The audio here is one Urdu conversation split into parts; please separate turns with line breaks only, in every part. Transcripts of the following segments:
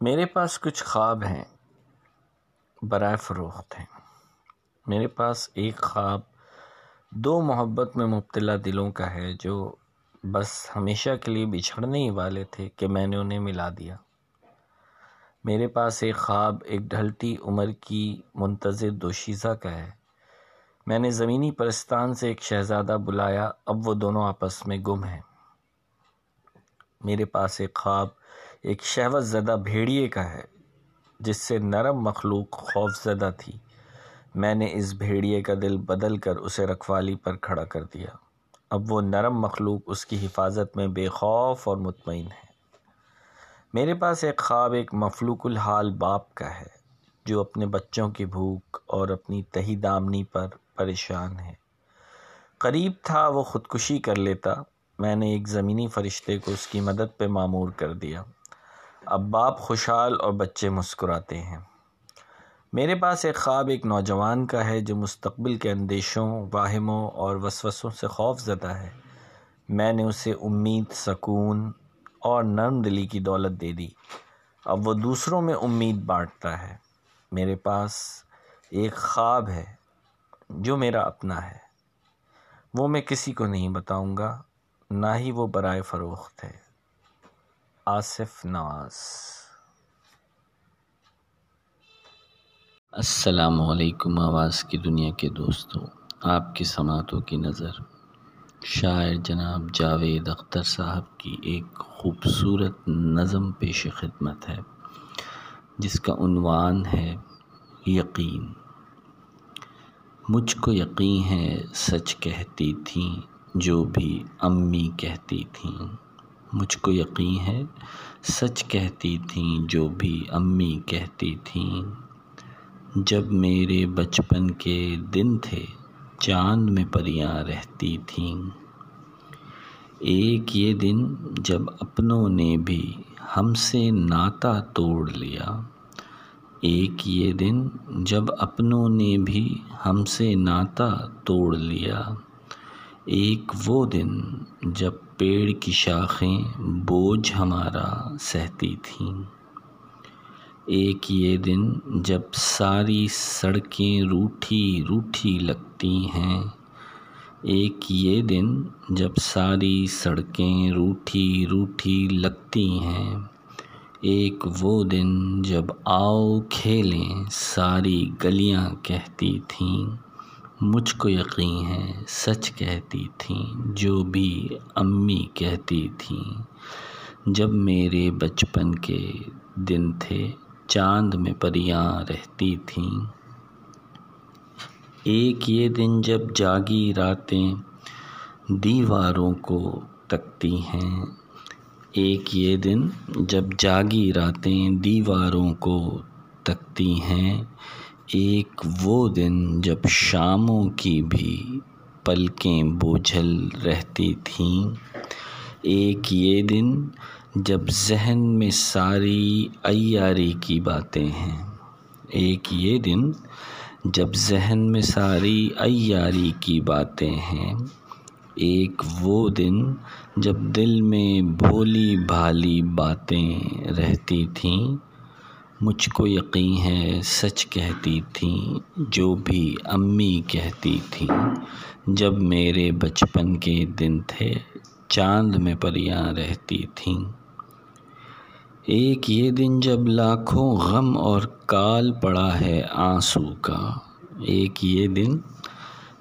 میرے پاس کچھ خواب ہیں، برائے فروخت ہیں۔ میرے پاس ایک خواب دو محبت میں مبتلا دلوں کا ہے، جو بس ہمیشہ کے لیے بچھڑنے ہی والے تھے کہ میں نے انہیں ملا دیا۔ میرے پاس ایک خواب ایک ڈھلتی عمر کی منتظر دوشیزہ کا ہے۔ میں نے زمینی پرستان سے ایک شہزادہ بلایا، اب وہ دونوں آپس میں گم ہیں۔ میرے پاس ایک خواب، ایک شہوت زدہ بھیڑیے کا ہے، جس سے نرم مخلوق خوف زدہ تھی۔ میں نے اس بھیڑیے کا دل بدل کر اسے رکھوالی پر کھڑا کر دیا۔ اب وہ نرم مخلوق اس کی حفاظت میں بے خوف اور مطمئن ہے۔ میرے پاس ایک خواب، ایک مفلوق الحال باپ کا ہے، جو اپنے بچوں کی بھوک اور اپنی تہی دامنی پر پریشان ہے۔ قریب تھا، وہ خودکشی کر لیتا۔ میں نے ایک زمینی فرشتے کو اس کی مدد پہ معمور کر دیا۔ اب باپ خوشحال اور بچے مسکراتے ہیں۔ میرے پاس ایک خواب ایک نوجوان کا ہے جو مستقبل کے اندیشوں، واہموں اور وسوسوں سے خوف زدہ ہے۔ میں نے اسے امید، سکون اور نرم دلی کی دولت دے دی۔ اب وہ دوسروں میں امید بانٹتا ہے۔ میرے پاس ایک خواب ہے جو میرا اپنا ہے۔ وہ میں کسی کو نہیں بتاؤں گا۔ نہ ہی وہ برائے فروخت ہے آصف نواز۔
السلام علیکم آواز کی دنیا کے دوستوں، آپ کی سماعتوں کی نظر۔ شاعر جناب جاوید اختر صاحب کی ایک خوبصورت نظم پیش خدمت ہے، جس کا عنوان ہے یقین۔ مجھ کو یقین ہے، سچ کہتی تھیں جو بھی امی کہتی تھیں۔ مجھ کو یقین ہے، سچ کہتی تھیں جو بھی امی کہتی تھیں۔ جب میرے بچپن کے دن تھے، چاند میں پریاں رہتی تھیں۔ ایک یہ دن جب اپنوں نے بھی ہم سے ناتا توڑ لیا۔ ایک یہ دن جب اپنوں نے بھی ہم سے ناتا توڑ لیا۔ ایک وہ دن جب پیڑ کی شاخیں بوجھ ہمارا سہتی تھیں۔ ایک یہ دن جب ساری سڑکیں روٹھی روٹھی لگتی ہیں۔ ایک یہ دن جب ساری سڑکیں روٹھی روٹھی لگتی ہیں۔ ایک وہ دن جب آؤ کھیلیں ساری گلیاں کہتی تھیں۔ مجھ کو یقین ہے، سچ کہتی تھیں، جو بھی امی کہتی تھیں۔ جب میرے بچپن کے دن تھے، چاند میں پریاں رہتی تھیں۔ ایک یہ دن جب جاگی راتیں دیواروں کو تکتی ہیں، ایک یہ دن جب جاگی راتیں دیواروں کو تکتی ہیں۔ ایک وہ دن جب شاموں کی بھی پلکیں بوجھل رہتی تھیں۔ ایک یہ دن جب ذہن میں ساری عیاری کی باتیں ہیں۔ ایک یہ دن جب ذہن میں ساری عیاری کی باتیں ہیں۔ ایک وہ دن جب دل میں بھولی بھالی باتیں رہتی تھیں۔ مجھ کو یقین ہے، سچ کہتی تھیں جو بھی امی کہتی تھیں جب میرے بچپن کے دن تھے، چاند میں پریاں رہتی تھیں۔ ایک یہ دن جب لاکھوں غم اور کال پڑا ہے آنسو کا۔ ایک یہ دن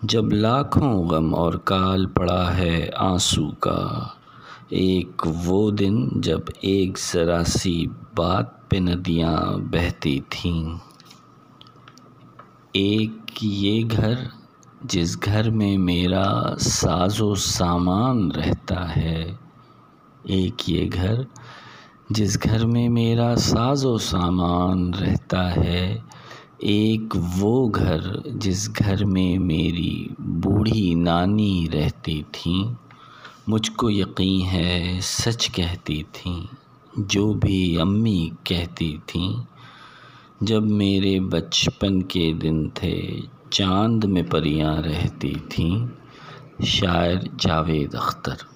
جب لاکھوں غم اور کال پڑا ہے آنسو کا۔ ایک وہ دن جب ایک ذرا سی بات پہ ندیاں بہتی تھیں۔ ایک یہ گھر جس گھر میں میرا ساز و سامان رہتا ہے، ایک یہ گھر جس گھر میں میرا ساز و سامان رہتا ہے، ایک وہ گھر جس گھر میں میری بوڑھی نانی رہتی تھیں۔ مجھ کو یقین ہے، سچ کہتی تھیں جو بھی امی کہتی تھیں جب میرے بچپن کے دن تھے، چاند میں پریاں رہتی تھیں، شاعر جاوید اختر۔